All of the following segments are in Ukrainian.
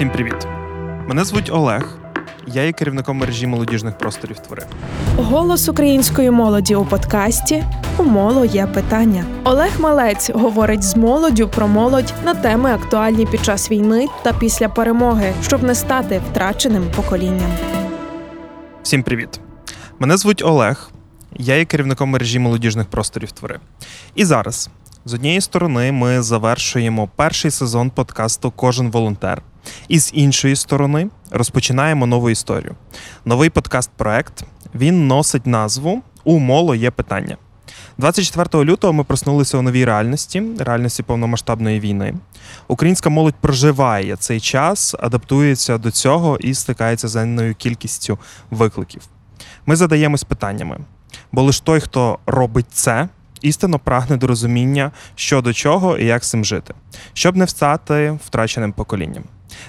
Всім привіт! Мене звуть Олег. Я є керівником мережі молодіжних просторів твори. Голос української молоді у подкасті У моло є питання. Олег Малець говорить з молоддю про молодь на теми актуальні під час війни та після перемоги, щоб не стати втраченим поколінням. Всім привіт! Мене звуть Олег. Я є керівником мережі молодіжних просторів твори. І зараз, з однієї сторони, ми завершуємо перший сезон подкасту Кожен волонтер. І з іншої сторони розпочинаємо нову історію. Новий подкаст-проект він носить назву У моло є питання. 24 лютого ми проснулися у новій реальності, реальності повномасштабної війни. Українська молодь проживає цей час, адаптується до цього і стикається з енною кількістю викликів. Ми задаємось питаннями, бо лише той, хто робить це, істинно прагне до розуміння, що до чого і як з цим жити, щоб не стати втраченим поколінням.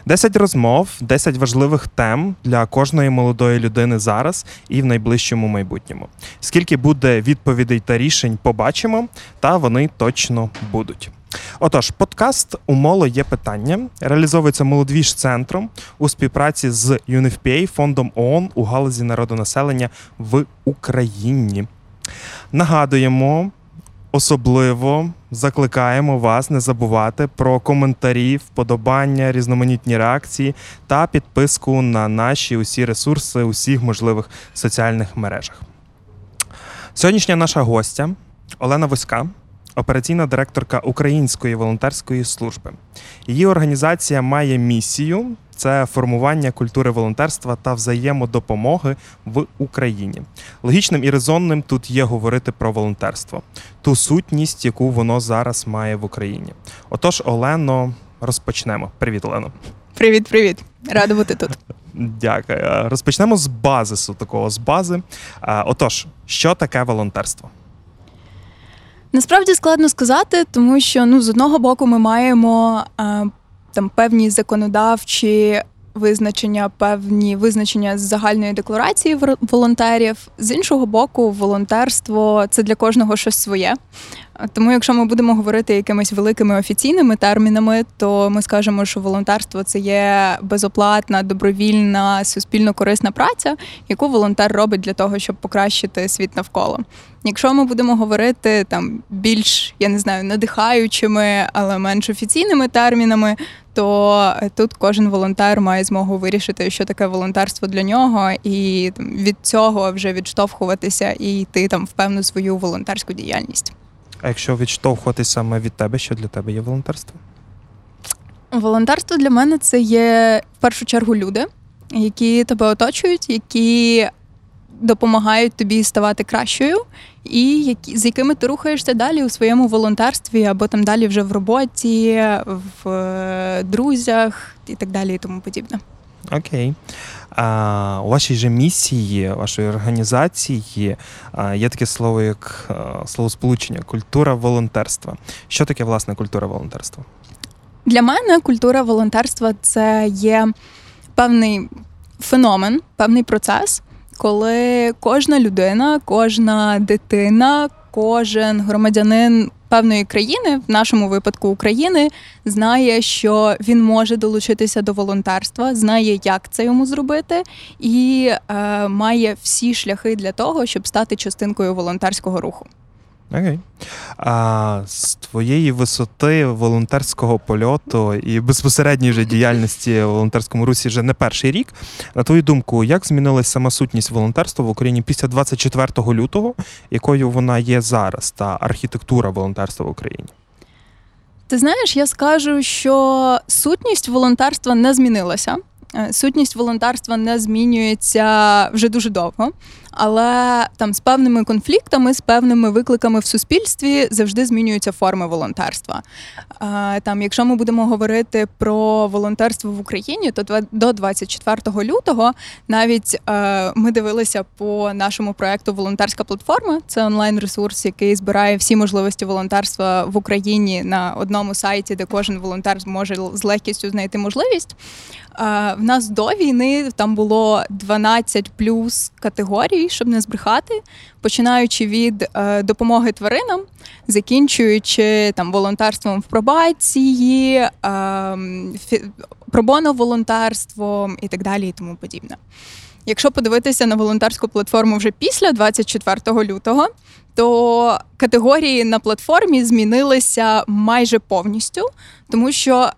10 розмов, 10 важливих тем для кожної молодої людини зараз і в найближчому майбутньому. Скільки буде відповідей та рішень, побачимо, та вони точно будуть. Отож, подкаст Умоло є питання. Реалізовується молодвіж центром у співпраці з UNFPA, фондом ООН у галузі народонаселення в Україні. Нагадуємо, особливо закликаємо вас не забувати про коментарі, вподобання, різноманітні реакції та підписку на наші усі ресурси у всіх можливих соціальних мережах. Сьогоднішня наша гостя Олена Воська, операційна директорка Української волонтерської служби. Її організація має місію це формування культури волонтерства та взаємодопомоги в Україні. Логічним і резонним тут є говорити про волонтерство, ту сутність, яку воно зараз має в Україні. Отож, Олено, розпочнемо. Привіт, Олено. Привіт, привіт. Рада бути тут. Дякую. Розпочнемо з базису такого з бази. Отож, що таке волонтерство? Насправді складно сказати, тому що ну з одного боку ми маємо а, там певні законодавчі визначення, певні визначення з загальної декларації волонтерів. З іншого боку, волонтерство це для кожного щось своє. Тому, якщо ми будемо говорити якимись великими офіційними термінами, то ми скажемо, що волонтерство це є безоплатна, добровільна, суспільно корисна праця, яку волонтер робить для того, щоб покращити світ навколо. Якщо ми будемо говорити там більш я не знаю, надихаючими, але менш офіційними термінами, то тут кожен волонтер має змогу вирішити, що таке волонтерство для нього, і там, від цього вже відштовхуватися і йти там в певну свою волонтерську діяльність. А якщо відштовхуватися саме від тебе, що для тебе є волонтерство? Волонтерство для мене це є в першу чергу люди, які тебе оточують, які допомагають тобі ставати кращою, і які, з якими ти рухаєшся далі у своєму волонтерстві, або там далі вже в роботі, в е, друзях і так далі, і тому подібне. Окей. А, У вашій же місії, вашої організації є таке слово, як словосполучення культура волонтерства. Що таке власне культура волонтерства? Для мене культура волонтерства це є певний феномен, певний процес, коли кожна людина, кожна дитина, кожен громадянин певної країни, в нашому випадку України, знає, що він може долучитися до волонтерства, знає, як це йому зробити, і е, має всі шляхи для того, щоб стати частинкою волонтерського руху. Окей. А з твоєї висоти волонтерського польоту і безпосередньої вже діяльності в волонтерському русі вже не перший рік. На твою думку, як змінилася сама сутність волонтерства в Україні після 24 лютого, якою вона є зараз, та архітектура волонтерства в Україні? Ти знаєш, я скажу, що сутність волонтерства не змінилася. Е, сутність волонтерства не змінюється вже дуже довго але там з певними конфліктами, з певними викликами в суспільстві завжди змінюються форми волонтерства. Там, якщо ми будемо говорити про волонтерство в Україні, то до 24 лютого навіть е, ми дивилися по нашому проекту Волонтерська платформа. Це онлайн-ресурс, який збирає всі можливості волонтерства в Україні на одному сайті, де кожен волонтер зможе з легкістю знайти можливість. В нас до війни там було 12 плюс категорій категорій, щоб не збрехати, починаючи від е, допомоги тваринам, закінчуючи там волонтерством в пробації, е, фі- пробоно волонтерством і так далі, і тому подібне. Якщо подивитися на волонтерську платформу вже після 24 лютого, то категорії на платформі змінилися майже повністю, тому що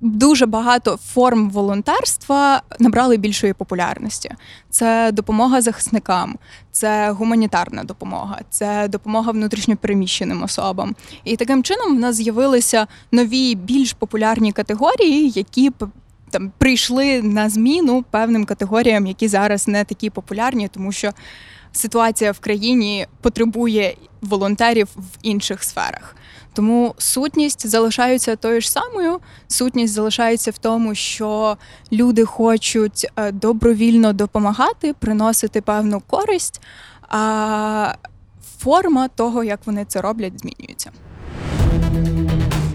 дуже багато форм волонтерства набрали більшої популярності. Це допомога захисникам, це гуманітарна допомога, це допомога внутрішньопереміщеним особам. І таким чином в нас з'явилися нові більш популярні категорії, які там прийшли на зміну певним категоріям, які зараз не такі популярні, тому що ситуація в країні потребує волонтерів в інших сферах. Тому сутність залишається тою ж самою. Сутність залишається в тому, що люди хочуть е, добровільно допомагати, приносити певну користь, а форма того, як вони це роблять, змінюється.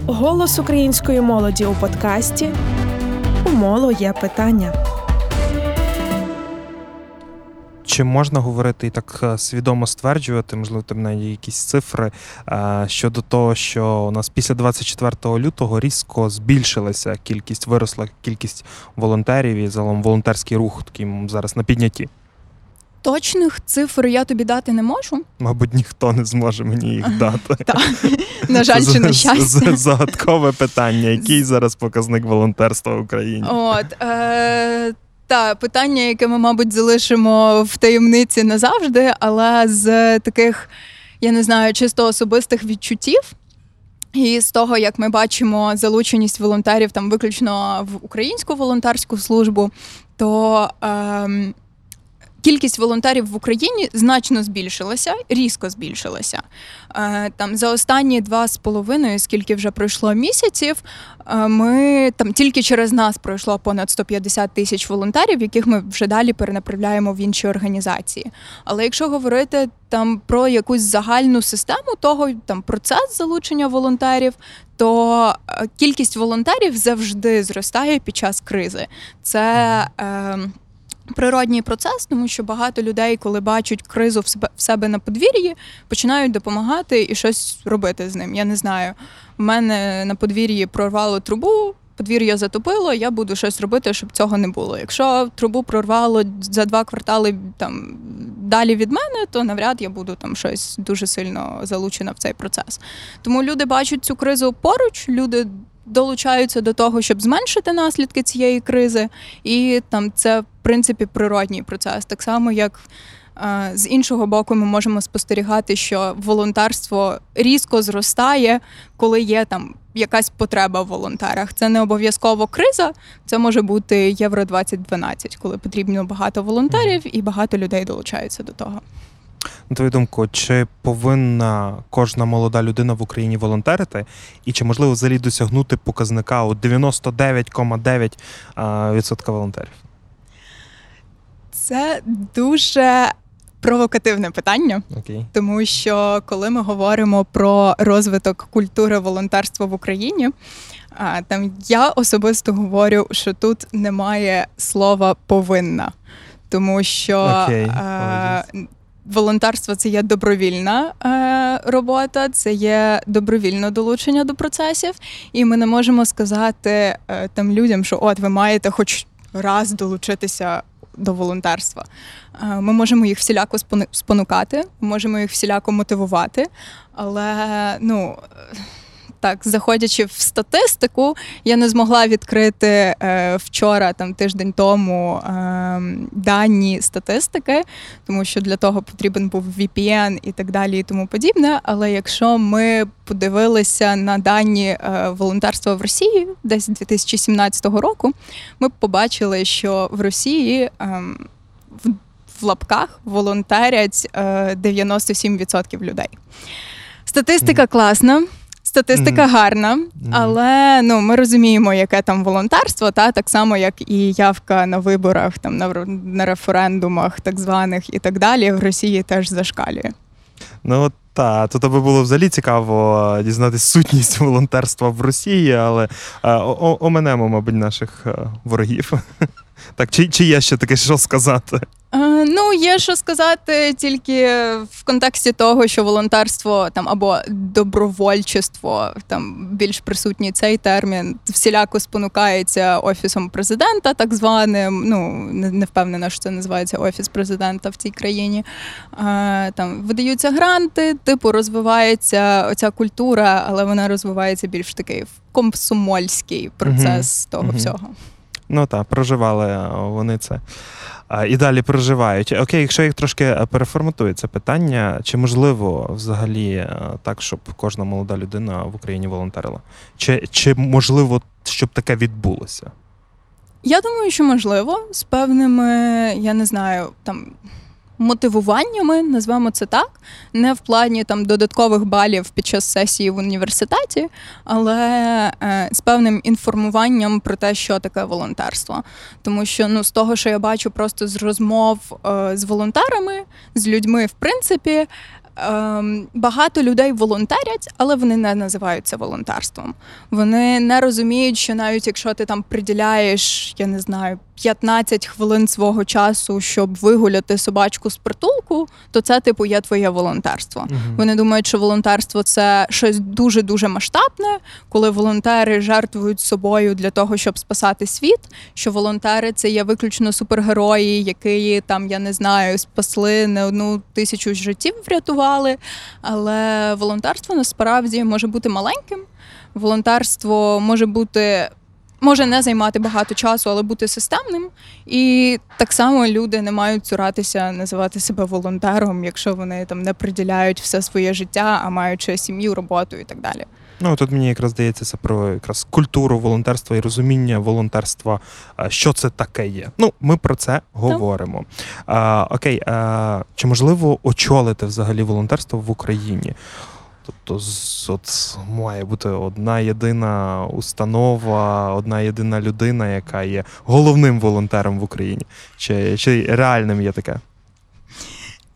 Голос української молоді у подкасті У моло є питання. Чи можна говорити і так е, свідомо стверджувати, можливо, там навіть якісь цифри е, щодо того, що у нас після 24 лютого різко збільшилася кількість, виросла кількість волонтерів і загалом волонтерський рух таким зараз на піднятті? Точних цифр я тобі дати не можу. Мабуть, ніхто не зможе мені їх дати. Так, на жаль, чи на щастя. Загадкове питання. Який зараз показник волонтерства в Україні? От е, та питання, яке ми, мабуть, залишимо в таємниці назавжди, але з таких, я не знаю, чисто особистих відчуттів. І з того, як ми бачимо залученість волонтерів там виключно в українську волонтерську службу, то ем, кількість волонтерів в Україні значно збільшилася, різко збільшилася. Е, там за останні два з половиною, скільки вже пройшло місяців, е, ми там тільки через нас пройшло понад 150 тисяч волонтерів, яких ми вже далі перенаправляємо в інші організації. Але якщо говорити там про якусь загальну систему того, там процес залучення волонтерів, то е, кількість волонтерів завжди зростає під час кризи. Це е, Природній процес, тому що багато людей, коли бачать кризу в себе в себе на подвір'ї, починають допомагати і щось робити з ним. Я не знаю. У мене на подвір'ї прорвало трубу, подвір'я затопило, я буду щось робити, щоб цього не було. Якщо трубу прорвало за два квартали там далі від мене, то навряд я буду там щось дуже сильно залучена в цей процес. Тому люди бачать цю кризу поруч, люди долучаються до того, щоб зменшити наслідки цієї кризи, і там це в принципі природній процес. Так само, як е, з іншого боку, ми можемо спостерігати, що волонтерство різко зростає, коли є там якась потреба в волонтерах. Це не обов'язково криза, це може бути Євро 2012, коли потрібно багато волонтерів і багато людей долучаються до того. На твою думку, чи повинна кожна молода людина в Україні волонтерити, і чи можливо взагалі досягнути показника у 99,9% волонтерів? Це дуже провокативне питання. Окей. Тому що коли ми говоримо про розвиток культури волонтерства в Україні, там я особисто говорю, що тут немає слова повинна, тому що Окей, е, волонтерство це є добровільна е, робота, це є добровільне долучення до процесів, і ми не можемо сказати е, там людям, що от ви маєте хоч раз долучитися до волонтерства. Е, Ми можемо їх всіляко спонукати, можемо їх всіляко мотивувати, але ну. Е, Так, заходячи в статистику, я не змогла відкрити е, вчора, там тиждень тому, е, дані статистики, тому що для того потрібен був VPN і так далі, і тому подібне. Але якщо ми подивилися на дані е, волонтерства в Росії десь 2017 року, ми побачили, що в Росії ем, в, в лапках волонтерять е, 97% людей. Статистика класна. Статистика гарна, але ну ми розуміємо, яке там волонтерство, та так само, як і явка на виборах, там на, на референдумах, так званих і так далі, в Росії теж зашкалює. Ну та, то би було взагалі цікаво дізнатися сутність волонтерства в Росії, але е, оминемо, мабуть, наших е, ворогів. Так, чи, чи є ще таке, що сказати? Е, Ну, є що сказати тільки в контексті того, що волонтерство там або добровольчество, там більш присутній цей термін, всіляко спонукається офісом президента, так званим. Ну не, не впевнена, що це називається офіс президента в цій країні. Е, Там видаються гранти, типу розвивається оця культура, але вона розвивається більш такий комсомольський процес того Мгм. всього. Ну так, проживали е, вони це. І далі проживають. Окей, якщо їх трошки е, переформатує це питання, чи можливо взагалі е, так, щоб кожна молода людина в Україні волонтерила? Чи, чи можливо, щоб таке відбулося? Я думаю, що можливо, з певними, я не знаю, там. Мотивуваннями, назвемо це так, не в плані там додаткових балів під час сесії в університеті, але е, з певним інформуванням про те, що таке волонтерство. Тому що ну з того, що я бачу просто з розмов е, з волонтерами, з людьми, в принципі, ем, багато людей волонтерять, але вони не називають це волонтерством. Вони не розуміють, що навіть якщо ти там приділяєш, я не знаю, 15 хвилин свого часу, щоб вигуляти собачку з притулку, то це типу є твоє волонтерство. Вони думають, що волонтерство це щось дуже дуже масштабне, коли волонтери жертвують собою для того, щоб спасати світ. Що волонтери це є виключно супергерої, які там я не знаю, спасли не одну тисячу життів, врятували. Але волонтерство насправді може бути маленьким. Волонтерство може бути. Може не займати багато часу, але бути системним. І так само люди не мають цуратися називати себе волонтером, якщо вони там не приділяють все своє життя, а маючи сім'ю, роботу і так далі. Ну тут мені якраз здається це про якраз культуру волонтерства і розуміння волонтерства, що це таке є. Ну, ми про це говоримо. А, окей, а, чи можливо очолити взагалі волонтерство в Україні? Тобто, от має бути одна єдина установа, одна єдина людина, яка є головним волонтером в Україні. Чи, чи реальним є таке?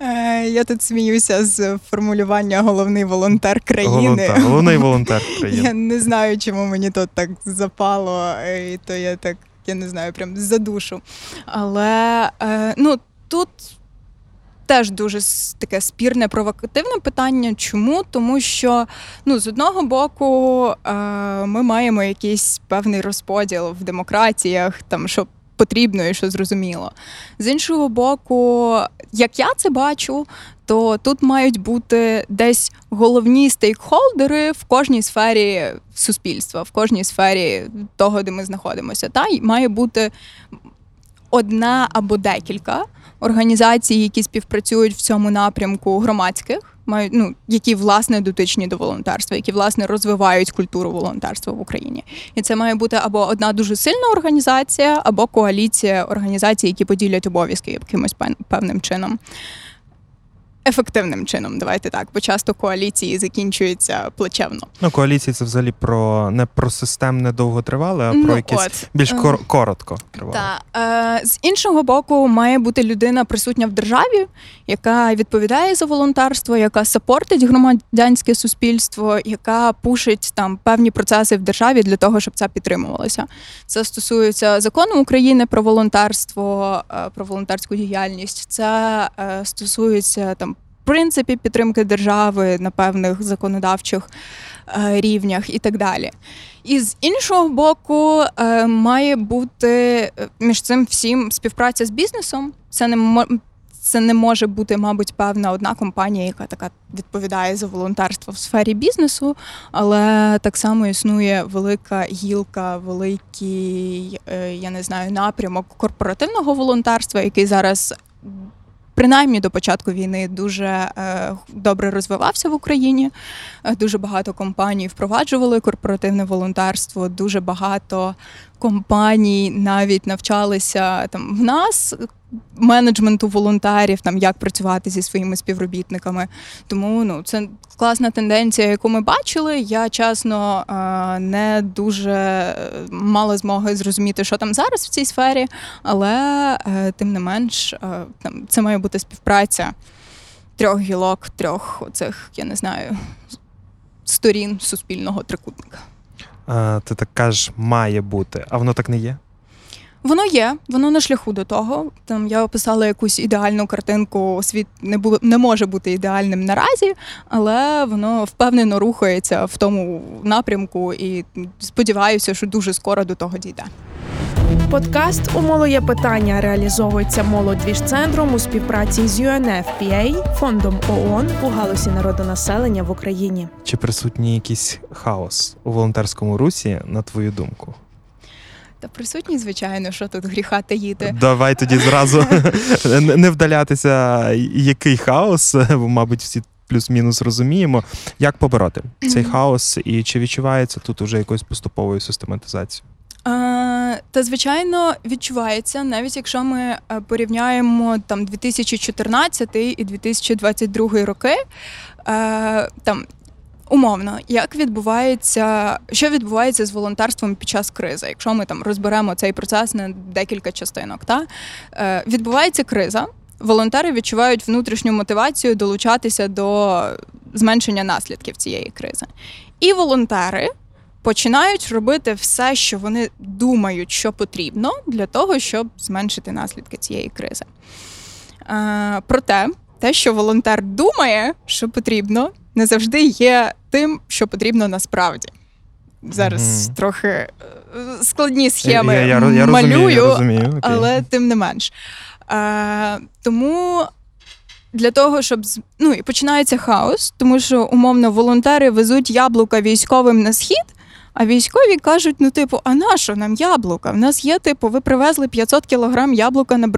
Е, я тут сміюся з формулювання головний волонтер Волонтер, головний волонтер країни. Я не знаю, чому мені тут так запало, е, і то я так, я не знаю, прям за душу. Але е, ну тут. Теж дуже таке спірне провокативне питання. Чому? Тому що ну, з одного боку е, ми маємо якийсь певний розподіл в демократіях, там що потрібно і що зрозуміло. З іншого боку, як я це бачу, то тут мають бути десь головні стейкхолдери в кожній сфері суспільства, в кожній сфері того, де ми знаходимося. Та й має бути одна або декілька організацій, які співпрацюють в цьому напрямку громадських. Мають ну які власне дотичні до волонтерства, які власне розвивають культуру волонтерства в Україні, і це має бути або одна дуже сильна організація, або коаліція організацій, які поділять обов'язки якимось певним чином. Ефективним чином, давайте так, бо часто коаліції закінчуються плачевно. Ну, коаліції це взагалі про не про системне довготривале, а про Ну, якесь от. більш Е, кор- коротко тривале. Та е, з іншого боку, має бути людина присутня в державі, яка відповідає за волонтерство, яка сапортить громадянське суспільство, яка пушить там певні процеси в державі для того, щоб це підтримувалося. Це стосується закону України про волонтерство, е, про волонтерську діяльність. Це е, стосується там. Принципі підтримки держави на певних законодавчих е, рівнях і так далі. І з іншого боку, е, має бути е, між цим всім співпраця з бізнесом. Це не це не може бути, мабуть, певна одна компанія, яка така відповідає за волонтерство в сфері бізнесу, але так само існує велика гілка, великий, я не знаю, напрямок корпоративного волонтерства, який зараз. Принаймні до початку війни дуже е, добре розвивався в Україні. Е, Дуже багато компаній впроваджували корпоративне волонтерство. Дуже багато компаній навіть навчалися там в нас менеджменту волонтерів, там як працювати зі своїми співробітниками. Тому ну це класна тенденція, яку ми бачили. Я чесно е, не дуже мала змоги зрозуміти, що там зараз в цій сфері, але е, тим не менш, е, там це має бути співпраця трьох гілок, трьох оцих, я не знаю, сторін суспільного трикутника. Ти так кажеш, має бути, а воно так не є. Воно є, воно на шляху до того. Там я описала якусь ідеальну картинку. Світ не було не може бути ідеальним наразі, але воно впевнено рухається в тому напрямку, і сподіваюся, що дуже скоро до того дійде. Подкаст у «Моло є питання реалізовується молодвіж-центром у співпраці з UNFPA, фондом ООН у галузі народонаселення в Україні. Чи присутній якийсь хаос у волонтерському русі, на твою думку? Та присутні, звичайно, що тут гріха таїти. Давай тоді зразу не- вдалятися, який хаос, бо, мабуть, всі плюс-мінус розуміємо. Як побороти цей хаос, і чи відчувається тут уже якоюсь поступовою систематизацією? Та звичайно відчувається, навіть якщо ми е, порівняємо там 2014 і 2022 роки, е, там умовно, як відбувається, що відбувається з волонтерством під час кризи, якщо ми там розберемо цей процес на декілька частинок, та е, відбувається криза. Волонтери відчувають внутрішню мотивацію долучатися до зменшення наслідків цієї кризи. І волонтери починають робити все, що вони думають, що потрібно для того, щоб зменшити наслідки цієї кризи. Е, проте, те, що волонтер думає, що потрібно, не завжди є тим, що потрібно насправді. Зараз Мгм. трохи е, складні схеми я, я, я, розумію, малюю, я розумію. але тим не менш. Е, тому для того, щоб ну і починається хаос, тому що умовно волонтери везуть яблука військовим на схід. А військові кажуть: ну, типу, а на що нам яблука? В нас є, типу, ви привезли 500 кілограм яблука на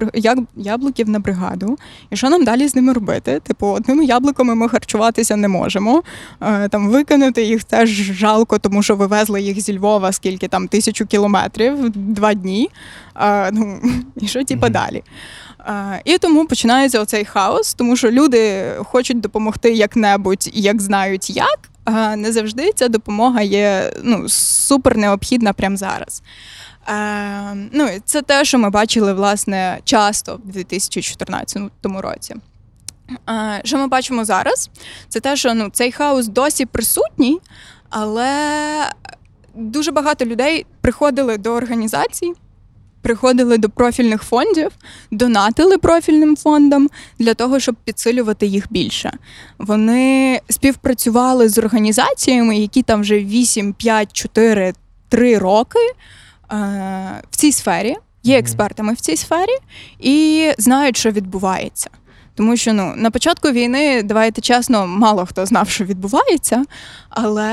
яблуків на бригаду. І що нам далі з ними робити? Типу, одними яблуками ми харчуватися не можемо. Е, там викинути їх теж жалко, тому що вивезли їх зі Львова, скільки там тисячу кілометрів, два дні. Е, ну, і що типу, далі? Е, і тому починається оцей хаос, тому що люди хочуть допомогти як-небудь як знають як. А не завжди ця допомога є ну, супер необхідна прямо зараз. Е, ну, це те, що ми бачили власне часто в 2014 році. Е, що ми бачимо зараз? Це те, що ну, цей хаос досі присутній, але дуже багато людей приходили до організацій, приходили до профільних фондів, донатили профільним фондам для того, щоб підсилювати їх більше. Вони співпрацювали з організаціями, які там вже 8, 5, 4, 3 роки е, в цій сфері, є експертами в цій сфері і знають, що відбувається. Тому що ну на початку війни, давайте чесно, мало хто знав, що відбувається, але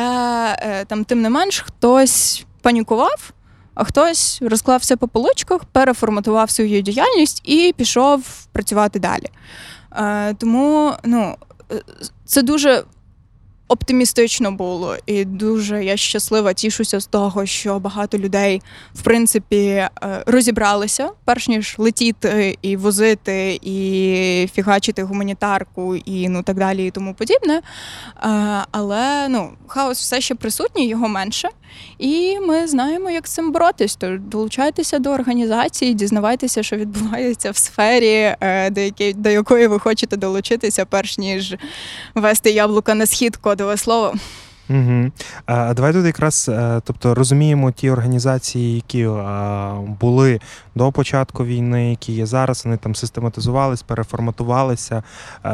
е, там, тим не менш, хтось панікував, а хтось розклав все по поличках, переформатував свою діяльність і пішов працювати далі. Е, тому ну, е, це дуже оптимістично було, і дуже я щаслива, тішуся з того, що багато людей в принципі е, розібралися, перш ніж летіти і возити, і фігачити гуманітарку, і ну так далі, і тому подібне. Е, Але ну, хаос все ще присутній, його менше. І ми знаємо, як з цим боротись. Тож долучайтеся до організації, дізнавайтеся, що відбувається в сфері, е, до якої, до якої ви хочете долучитися, перш ніж вести яблука на схід, кодове слово. Угу. А давай тут якраз е, тобто розуміємо ті організації, які е, були до початку війни, які є зараз, вони там систематизувались, переформатувалися, е,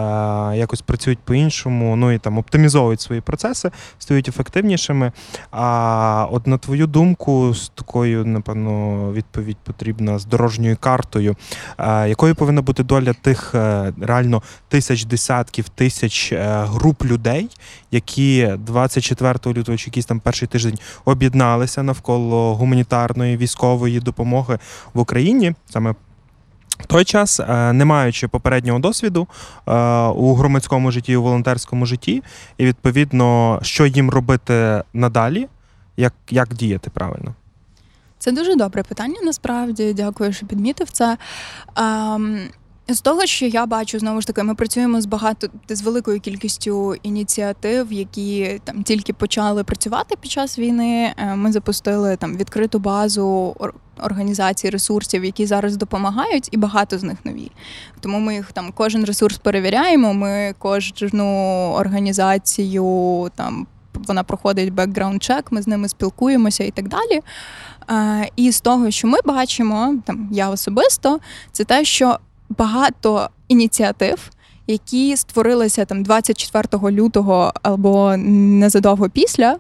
якось працюють по-іншому, ну і там оптимізовують свої процеси, стають ефективнішими. А от на твою думку, з такою, напевно, відповідь потрібна з дорожньою картою. Якою повинна бути доля тих реально тисяч, десятків тисяч груп людей, які 24 лютого чи якийсь там перший тиждень об'єдналися навколо гуманітарної військової допомоги в Україні саме. В той час, е, не маючи попереднього досвіду е, у громадському житті, у волонтерському житті, і відповідно, що їм робити надалі, як, як діяти правильно? Це дуже добре питання. Насправді дякую, що підмітив це. Ем, з того, що я бачу, знову ж таки, ми працюємо з багато з великою кількістю ініціатив, які там тільки почали працювати під час війни. Е, Ми запустили там відкриту базу ор- організацій, ресурсів, які зараз допомагають, і багато з них нові. Тому ми їх там кожен ресурс перевіряємо. Ми кожну організацію там. вона проходить background check, ми з ними спілкуємося і так далі. Е, І з того, що ми бачимо, там я особисто, це те, що багато ініціатив. Які створилися там 24 лютого або незадовго після,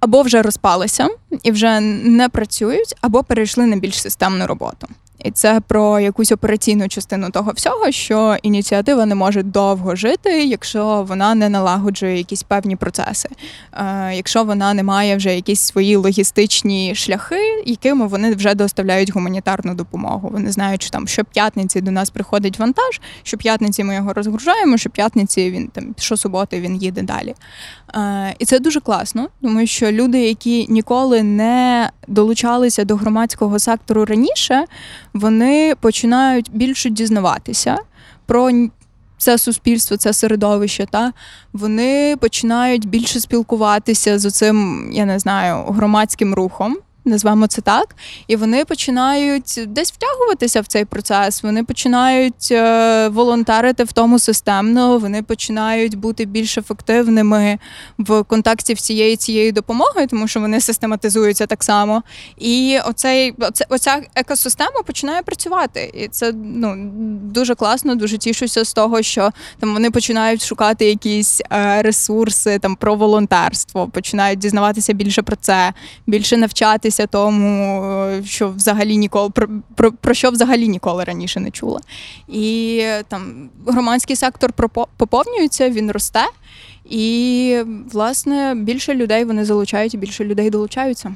або вже розпалися і вже не працюють, або перейшли на більш системну роботу. І це про якусь операційну частину того всього, що ініціатива не може довго жити, якщо вона не налагоджує якісь певні процеси, е, якщо вона не має вже якісь свої логістичні шляхи, якими вони вже доставляють гуманітарну допомогу. Вони знають, що там щоп'ятниці до нас приходить вантаж, щоп'ятниці ми його розгружаємо, щоп'ятниці він там щосуботи він їде далі. Е, І це дуже класно, тому що люди, які ніколи не долучалися до громадського сектору раніше, вони починають більше дізнаватися про це суспільство, це середовище. Та вони починають більше спілкуватися з цим, я не знаю, громадським рухом. Назвемо це так, і вони починають десь втягуватися в цей процес. Вони починають е, волонтерити в тому системно. Вони починають бути більш ефективними в контакті всієї цієї допомоги, тому що вони систематизуються так само. І оцей оце, оця екосистема починає працювати. І це ну дуже класно. Дуже тішуся з того, що там вони починають шукати якісь е, ресурси там про волонтерство, починають дізнаватися більше про це, більше навчатися тому, е, що взагалі ніколи про, про, про що взагалі ніколи раніше не чула. І там громадський сектор поповнюється, він росте. І, власне, більше людей вони залучають, і більше людей долучаються.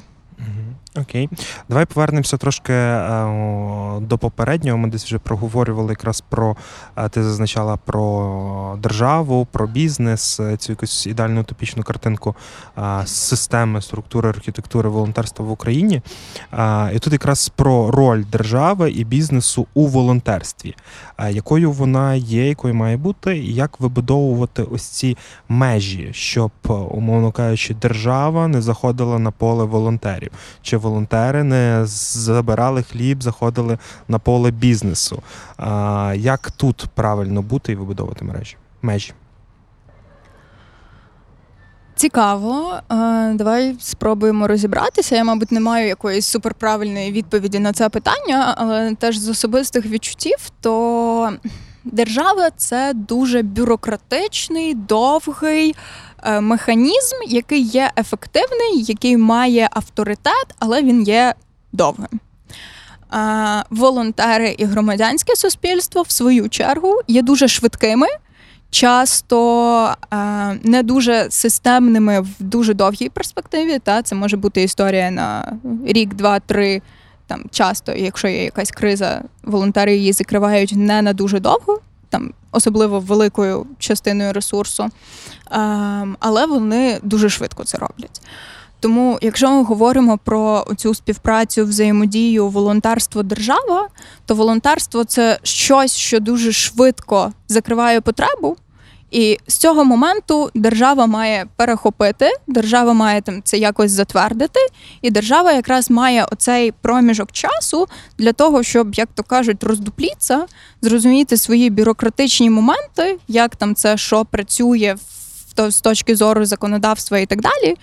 Окей, давай повернемося трошки е, до попереднього. Ми десь вже проговорювали якраз про е, ти зазначала про державу, про бізнес, е, цю якусь ідеальну утопічну картинку системи, структури, архітектури волонтерства в Україні. І тут якраз про роль держави і бізнесу у волонтерстві, якою вона є, якою має бути, і як вибудовувати ось ці межі, щоб, умовно кажучи, держава не заходила на поле волонтерів чи волонтери не забирали хліб, заходили на поле бізнесу. Як тут правильно бути і вибудовувати мережі? Межі. Цікаво. Е, Давай спробуємо розібратися. Я, мабуть, не маю якоїсь суперправильної відповіді на це питання, але теж з особистих відчуттів, то держава це дуже бюрократичний, довгий е, механізм, який є ефективний, який має авторитет, але він є довгим. Е, Волонтери і громадянське суспільство, в свою чергу, є дуже швидкими часто е, не дуже системними в дуже довгій перспективі. Та це може бути історія на рік, два, три. Там часто, якщо є якась криза, волонтери її закривають не на дуже довго, там особливо великою частиною ресурсу, е, але вони дуже швидко це роблять. Тому, якщо ми говоримо про цю співпрацю, взаємодію, волонтерство держава, то волонтерство це щось, що дуже швидко закриває потребу. І з цього моменту держава має перехопити, держава має там це якось затвердити, і держава якраз має оцей проміжок часу для того, щоб, як то кажуть, роздупліться, зрозуміти свої бюрократичні моменти, як там це що працює в то з точки зору законодавства і так далі.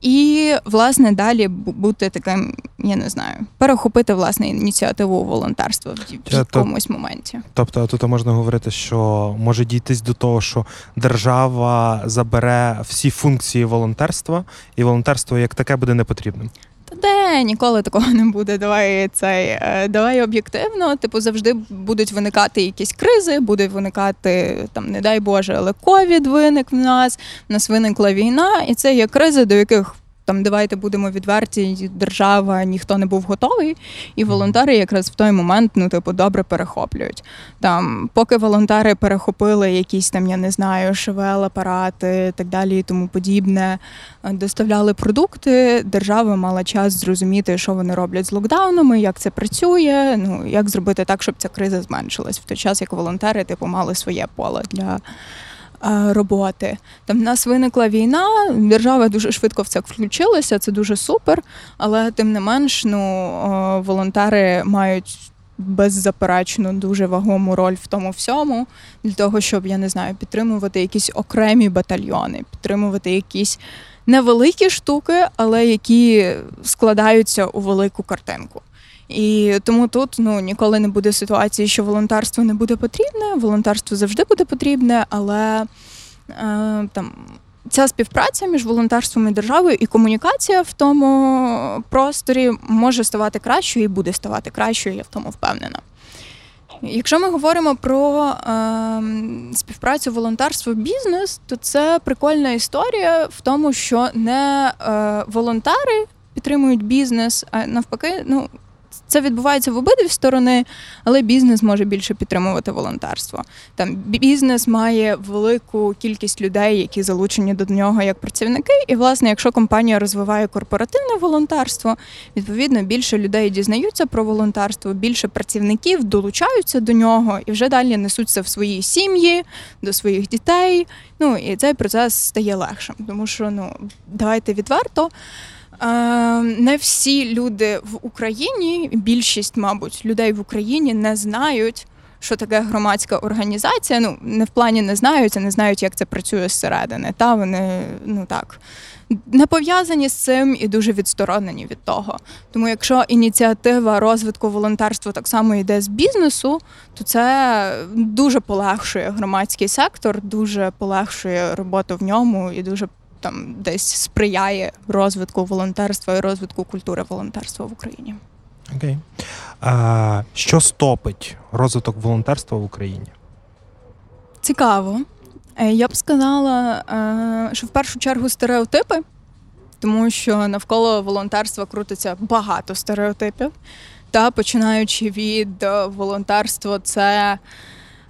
І, власне, далі бу- бути таким, я не знаю, перехопити власне ініціативу волонтерства в, якомусь моменті. Тобто тут можна говорити, що може дійтись до того, що держава забере всі функції волонтерства, і волонтерство як таке буде непотрібним. Де ніколи такого не буде. Давай цей е, давай об'єктивно. Типу, завжди будуть виникати якісь кризи, буде виникати там, не дай Боже, але ковід виник в нас. В нас виникла війна, і це є кризи, до яких. Там давайте будемо відверті, держава, ніхто не був готовий, і волонтери якраз в той момент ну типу добре перехоплюють. Там, поки волонтери перехопили якісь там, я не знаю, ШВЛ апарати, так далі і тому подібне, е, доставляли продукти. Держава мала час зрозуміти, що вони роблять з локдаунами, як це працює. Ну як зробити так, щоб ця криза зменшилась в той час, як волонтери типу мали своє поле для. Е, Роботи там в нас виникла війна, держава дуже швидко в це включилася, це дуже супер. Але тим не менш, ну волонтери мають беззаперечно дуже вагому роль в тому всьому, для того, щоб я не знаю, підтримувати якісь окремі батальйони, підтримувати якісь невеликі штуки, але які складаються у велику картинку. І тому тут ну ніколи не буде ситуації, що волонтерство не буде потрібне. Волонтерство завжди буде потрібне, але е, там ця співпраця між волонтерством і державою і комунікація в тому просторі може ставати кращою і буде ставати кращою, я в тому впевнена. Якщо ми говоримо про е, співпрацю волонтерство бізнес, то це прикольна історія в тому, що не е, волонтери підтримують бізнес, а навпаки, ну це відбувається в обидві сторони, але бізнес може більше підтримувати волонтерство. Там бізнес має велику кількість людей, які залучені до нього як працівники. І, власне, якщо компанія розвиває корпоративне волонтерство, відповідно більше людей дізнаються про волонтерство, більше працівників долучаються до нього і вже далі несуться в свої сім'ї, до своїх дітей. Ну і цей процес стає легшим, тому що ну давайте відверто. Е, Не всі люди в Україні, більшість, мабуть, людей в Україні не знають, що таке громадська організація. Ну, не в плані не знають, а не знають, як це працює зсередини. Та вони ну так не пов'язані з цим і дуже відсторонені від того. Тому, якщо ініціатива розвитку волонтерства так само йде з бізнесу, то це дуже полегшує громадський сектор, дуже полегшує роботу в ньому і дуже там десь сприяє розвитку волонтерства і розвитку культури волонтерства в Україні. Окей. А, що стопить розвиток волонтерства в Україні? Цікаво. Е, Я б сказала, е, що в першу чергу стереотипи, тому що навколо волонтерства крутиться багато стереотипів. Та починаючи від е, волонтерства, це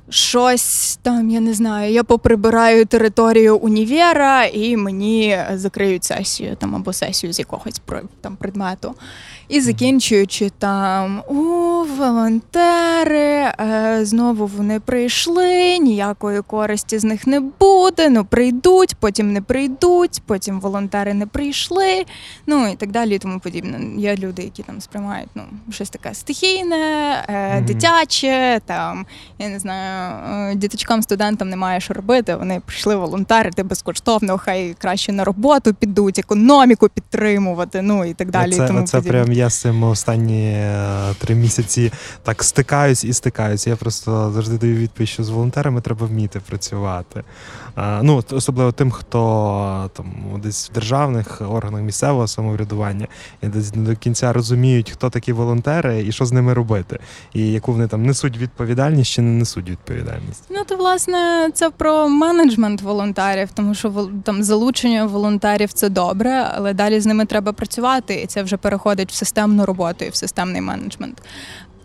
щось там, я не знаю, я поприбираю територію універа і мені закриють сесію там або сесію з якогось там предмету. І закінчуючи там у волонтери, е, знову вони прийшли, ніякої користі з них не буде. Ну прийдуть, потім не прийдуть, потім волонтери не прийшли. Ну і так далі, і тому подібне. Є люди, які там сприймають ну щось таке стихійне, е, дитяче, там я не знаю, е, діточкам, студентам немає що робити. Вони прийшли волонтерити безкоштовно, хай краще на роботу підуть, економіку підтримувати. Ну і так далі. і тому це подібне. прям я з цим останні е, три місяці так стикаюсь і стикаюсь. Я просто завжди даю відповідь, що з волонтерами треба вміти працювати. Ну, особливо тим, хто там десь в державних органах місцевого самоврядування і десь не до кінця розуміють, хто такі волонтери і що з ними робити, і яку вони там несуть відповідальність чи не несуть відповідальність. Ну, то власне це про менеджмент волонтерів, тому що там залучення волонтерів це добре, але далі з ними треба працювати, і це вже переходить в системну роботу і в системний менеджмент.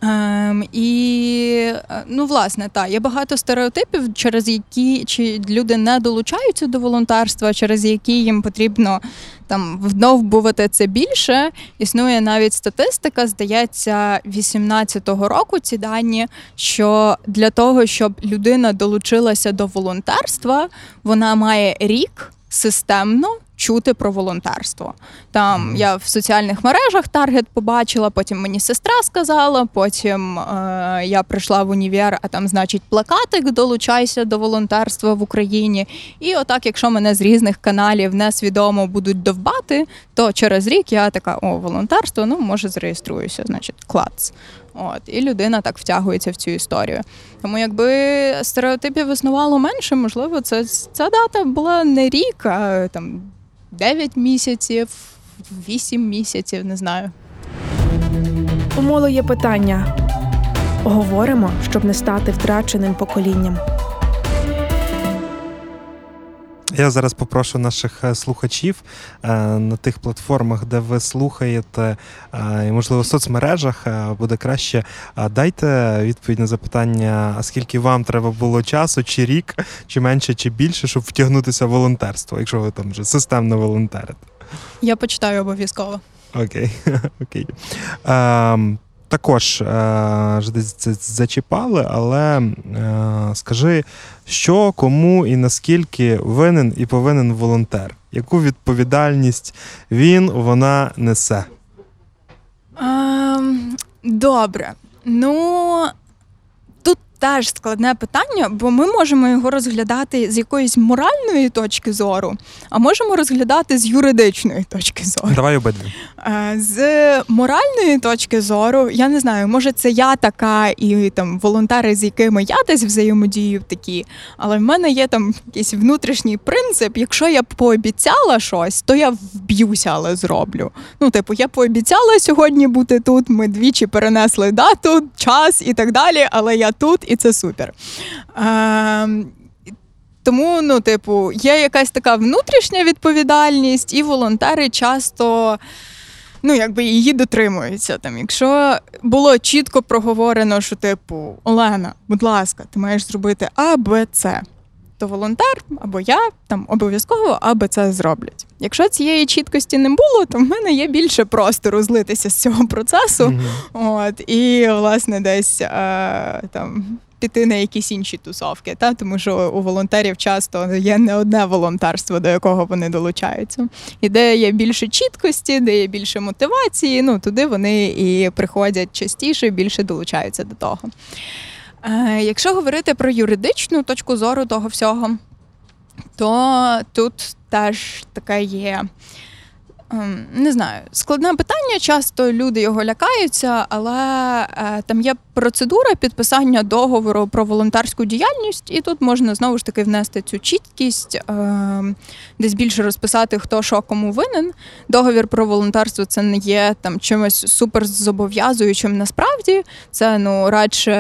Ем, і е, ну, власне, так, є багато стереотипів, через які чи люди не долучаються до волонтерства, через які їм потрібно там вдовбувати це більше. Існує навіть статистика, здається, 18-го року ці дані, що для того, щоб людина долучилася до волонтерства, вона має рік системно чути про волонтерство. Там я в соціальних мережах таргет побачила, потім мені сестра сказала, потім е, я прийшла в універ, а там, значить, плакатик долучайся до волонтерства в Україні. І отак, якщо мене з різних каналів несвідомо будуть довбати, то через рік я така: о, волонтерство, ну може зареєструюся, значить, клац. От, і людина так втягується в цю історію. Тому якби стереотипів існувало менше, можливо, це ця дата була не рік, а там 9 місяців, 8 місяців, не знаю. У моло є питання. Говоримо, щоб не стати втраченим поколінням. Я зараз попрошу наших е, слухачів е, на тих платформах, де ви слухаєте, е, і можливо в соцмережах буде краще. Дайте відповідь на запитання, а скільки вам треба було часу, чи рік, чи менше, чи більше, щоб втягнутися в волонтерство, якщо ви там вже системно волонтерите. Я почитаю обов'язково. Окей. Окей. Ем, також е, десь це зачіпали, але е, скажи, що, кому і наскільки винен і повинен волонтер? Яку відповідальність він, вона несе? Ем, добре. Ну теж складне питання, бо ми можемо його розглядати з якоїсь моральної точки зору, а можемо розглядати з юридичної точки зору. Давай обидві. Е, З моральної точки зору, я не знаю, може це я така, і там волонтери, з якими я десь взаємодію, такі. Але в мене є там якийсь внутрішній принцип. Якщо я пообіцяла щось, то я вб'юся, але зроблю. Ну, типу, я пообіцяла сьогодні бути тут. Ми двічі перенесли дату, час і так далі, але я тут, і це супер. А, тому, ну, типу, є якась така внутрішня відповідальність, і волонтери часто. Ну, якби її дотримуються. Там, якщо було чітко проговорено, що, типу, Олена, будь ласка, ти маєш зробити А, Б, С, то волонтер або я там обов'язково А, Б, С зроблять. Якщо цієї чіткості не було, то в мене є більше простору злитися з цього процесу. Мгм. От, і, власне, десь е, там. Піти на якісь інші тусовки, та тому що у волонтерів часто є не одне волонтерство, до якого вони долучаються. І де є більше чіткості, де є більше мотивації, ну туди вони і приходять частіше, більше долучаються до того. Е, якщо говорити про юридичну точку зору того всього, то тут теж таке є. Ем, Не знаю, складне питання. Часто люди його лякаються, але е, там є процедура підписання договору про волонтерську діяльність, і тут можна знову ж таки внести цю чіткість, е, десь більше розписати, хто що кому винен. Договір про волонтерство це не є там чимось суперзобов'язуючим насправді. Це ну радше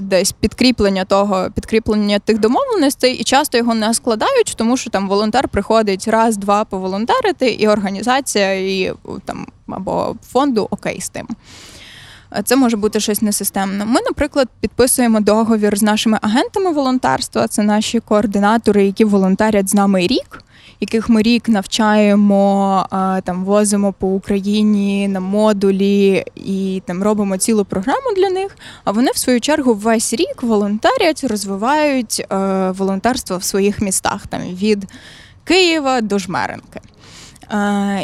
десь підкріплення того, підкріплення тих домовленостей, і часто його не складають, тому що там волонтер приходить раз-два поволонтерити, і організація, і там або фонду окей з тим. Це може бути щось несистемне. Ми, наприклад, підписуємо договір з нашими агентами волонтерства. Це наші координатори, які волонтерять з нами рік, яких ми рік навчаємо, там возимо по Україні на модулі і там робимо цілу програму для них. А вони в свою чергу весь рік волонтерять, розвивають е, волонтерство в своїх містах, там від Києва до Жмеренки.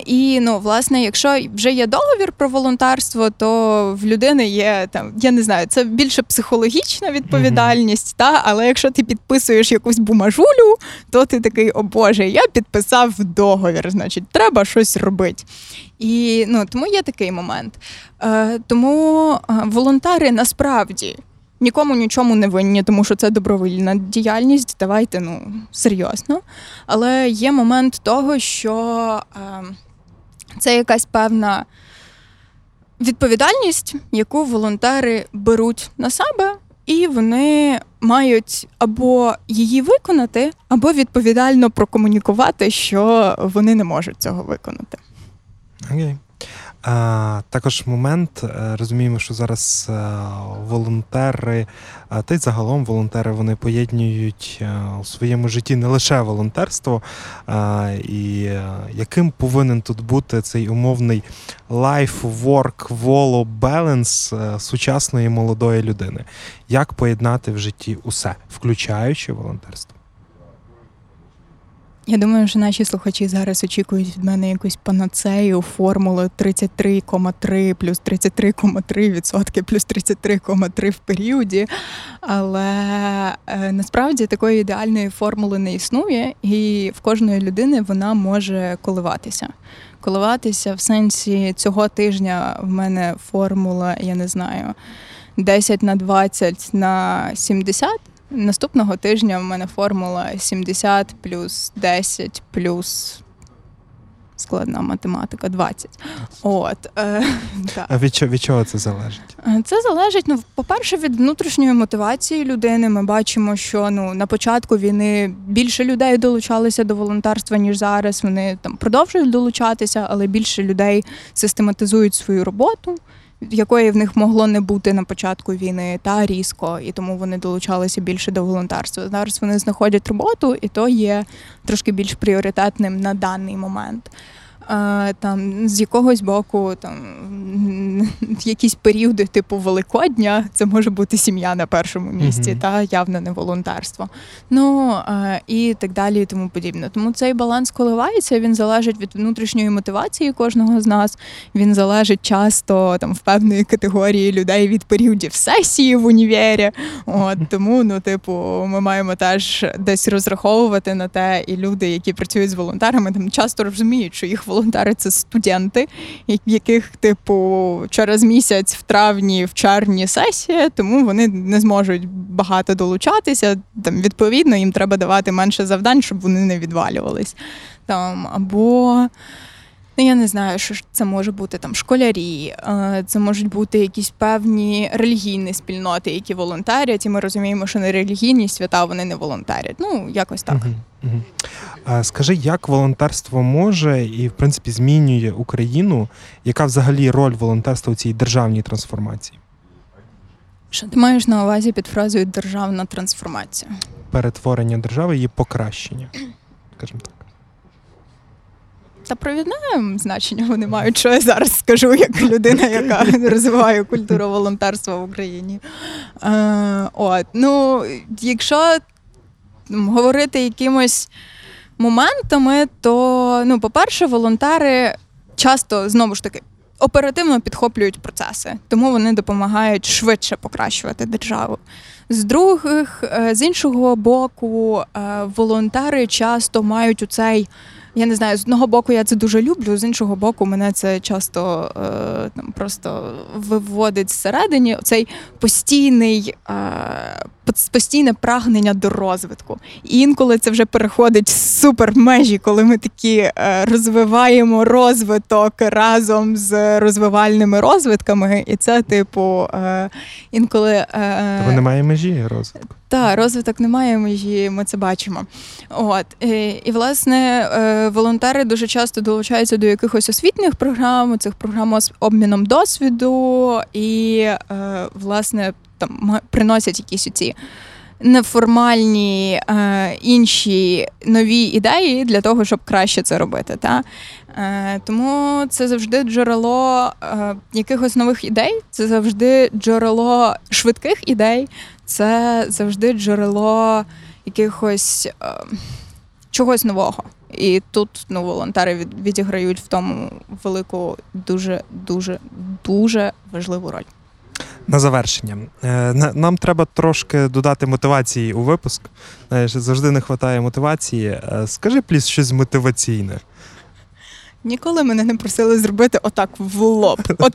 І ну, власне, якщо вже є договір про волонтерство, то в людини є там, я не знаю, це більше психологічна відповідальність, та але якщо ти підписуєш якусь бумажулю, то ти такий, о Боже, я підписав договір, значить, треба щось робити. І ну, тому є такий момент. Е, тому е, волонтери насправді. Нікому нічому не винні, тому що це добровільна діяльність. Давайте ну серйозно. Але є момент того, що е, це якась певна відповідальність, яку волонтери беруть на себе, і вони мають або її виконати, або відповідально прокомунікувати, що вони не можуть цього виконати. Окей. А, також момент, е, розуміємо, що зараз е, волонтери, та й загалом волонтери вони поєднують е, у своєму житті не лише волонтерство, і яким повинен тут бути цей умовний life-work воло баланс сучасної молодої людини. Як поєднати в житті усе, включаючи волонтерство? Я думаю, що наші слухачі зараз очікують від мене якусь панацею, формулу 33,3 плюс 33,3 відсотки плюс 33,3 в періоді. Але е, насправді такої ідеальної формули не існує, і в кожної людини вона може коливатися. Коливатися в сенсі цього тижня в мене формула, я не знаю, 10 на 20 на 70. Наступного тижня в мене формула 70 плюс 10 плюс складна математика 20. От, е, так. А від чого, від чого це залежить? Е, Це залежить, ну, по-перше, від внутрішньої мотивації людини. Ми бачимо, що ну на початку війни більше людей долучалися до волонтерства, ніж зараз. Вони там продовжують долучатися, але більше людей систематизують свою роботу, якої в них могло не бути на початку війни, та різко, і тому вони долучалися більше до волонтерства. Зараз вони знаходять роботу, і то є трошки більш пріоритетним на даний момент. Там з якогось боку, там якісь періоди, типу Великодня, це може бути сім'я на першому місці, Мгм. та явно не волонтерство. Ну і так далі, і тому подібне. Тому цей баланс коливається. Він залежить від внутрішньої мотивації кожного з нас. Він залежить часто там в певної категорії людей від періодів сесії в універі. От тому, ну, типу, ми маємо теж десь розраховувати на те, і люди, які працюють з волонтерами, там часто розуміють, що їх волонтери це студенти, в яких, типу, через місяць в травні, в червні сесія, тому вони не зможуть багато долучатися. Там відповідно їм треба давати менше завдань, щоб вони не відвалювались. Там або. Ну, я не знаю, що ж це може бути там школярі, е, це можуть бути якісь певні релігійні спільноти, які волонтерять, і ми розуміємо, що не релігійні свята вони не волонтерять. Ну, якось так. Мгм, мгм. А Скажи, як волонтерство може і в принципі змінює Україну? Яка взагалі роль волонтерства у цій державній трансформації? Що ти маєш на увазі під фразою державна трансформація? Перетворення держави, її покращення, скажімо так. Та провідне значення вони мають, що я зараз скажу, як людина, яка розвиває культуру волонтерства в Україні. Е, от, ну, якщо говорити якимось моментами, то, ну, по-перше, волонтери часто знову ж таки. Оперативно підхоплюють процеси, тому вони допомагають швидше покращувати державу. З других, е, з іншого боку, е, волонтери часто мають у цей я не знаю, з одного боку я це дуже люблю, з іншого боку, мене це часто е, там просто виводить зсередині цей постійний, е, постійне прагнення до розвитку. І інколи це вже переходить супер межі, коли ми такі е, розвиваємо розвиток разом з розвивальними розвитками. І це, типу, е, інколи. Е, Тобто немає межі розвитку. так, розвиток немає межі, ми це бачимо. От і, і власне волонтери дуже часто долучаються до якихось освітніх програм, цих програм з обміном досвіду, і власне там приносять якісь ці неформальні е, інші нові ідеї для того, щоб краще це робити. Та? Е, тому це завжди джерело е, якихось нових ідей, це завжди джерело швидких ідей, це завжди джерело якихось е, чогось нового. І тут ну, волонтери від, відіграють в тому велику, дуже, дуже, дуже важливу роль. На завершення. Е, Нам треба трошки додати мотивації у випуск. Знаєш, завжди не вистачає мотивації. Е, Скажи, пліс, щось мотиваційне. Ніколи мене не просили зробити отак в лоб. От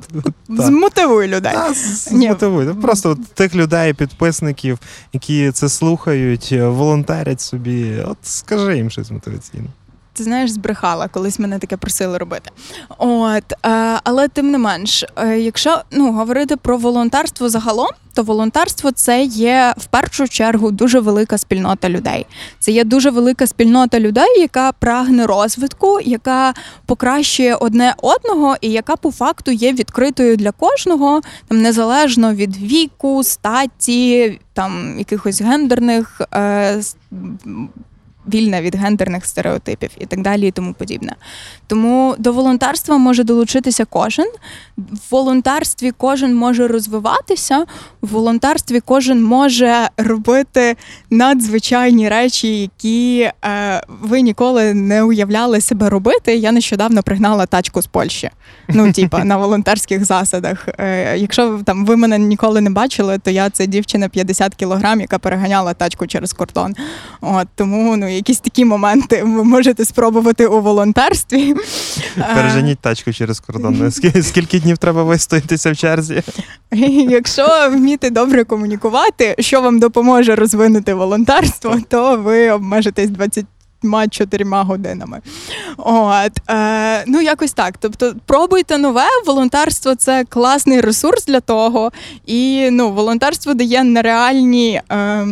змотивуй людей. Змотивуй. Ну, Просто от тих людей, підписників, які це слухають, е, волонтерять собі. От скажи їм щось мотиваційне. Ти знаєш, збрехала, колись мене таке просили робити. От, е, але тим не менш, е, якщо ну говорити про волонтерство загалом, то волонтерство це є в першу чергу дуже велика спільнота людей. Це є дуже велика спільнота людей, яка прагне розвитку, яка покращує одне одного, і яка по факту є відкритою для кожного, там незалежно від віку, статі, там якихось гендерних. Е, Вільна від гендерних стереотипів і так далі, і тому подібне. Тому до волонтерства може долучитися кожен. В волонтерстві кожен може розвиватися, в волонтерстві кожен може робити надзвичайні речі, які е, ви ніколи не уявляли себе робити. Я нещодавно пригнала тачку з Польщі. Ну, типа, на волонтерських засадах. Е, якщо там ви мене ніколи не бачили, то я це дівчина 50 кілограм, яка переганяла тачку через кордон. От тому ну якісь такі моменти ви можете спробувати у волонтерстві. Переженіть тачку через кордон. Скільки, днів треба вистоятися в черзі? Якщо вміти добре комунікувати, що вам допоможе розвинути волонтерство, то ви обмежитесь 24 годинами. От, е, ну, якось так. Тобто, пробуйте нове. Волонтерство це класний ресурс для того. І ну, волонтерство дає нереальні. Е,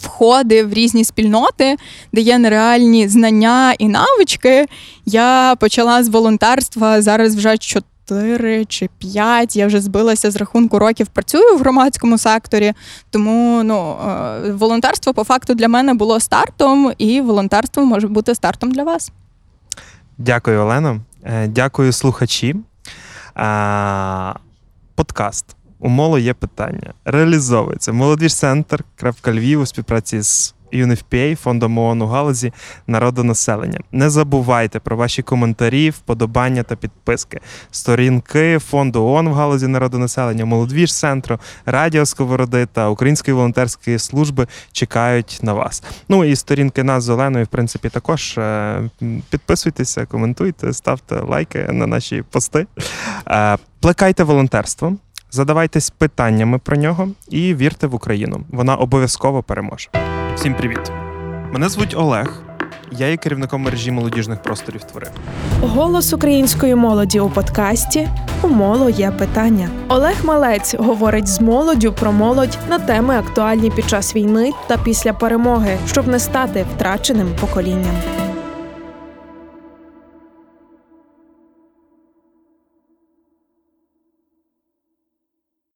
Входи в різні спільноти, де є нереальні знання і навички. Я почала з волонтерства зараз вже 4 чи 5. Я вже збилася з рахунку років. Працюю в громадському секторі. Тому ну, е, волонтерство по факту для мене було стартом, і волонтерство може бути стартом для вас. Дякую, Олено. Е, Дякую, слухачі. А, Подкаст Умоло є питання. Реалізовується Львів у співпраці з UNFPA, фондом ООН у галузі народонаселення. Не забувайте про ваші коментарі, вподобання та підписки. Сторінки фонду ООН в галузі народонаселення, молодіж центру, радіо Сковороди та Української волонтерської служби чекають на вас. Ну і сторінки нас з Оленою, в принципі, також е, підписуйтеся, коментуйте, ставте лайки на наші пости. Е, Плекайте волонтерство. Задавайтесь питаннями про нього і вірте в Україну. Вона обов'язково переможе. Всім привіт! Мене звуть Олег. Я є керівником мережі молодіжних просторів твори. Голос української молоді у подкасті У моло є питання. Олег Малець говорить з молоддю про молодь на теми актуальні під час війни та після перемоги, щоб не стати втраченим поколінням.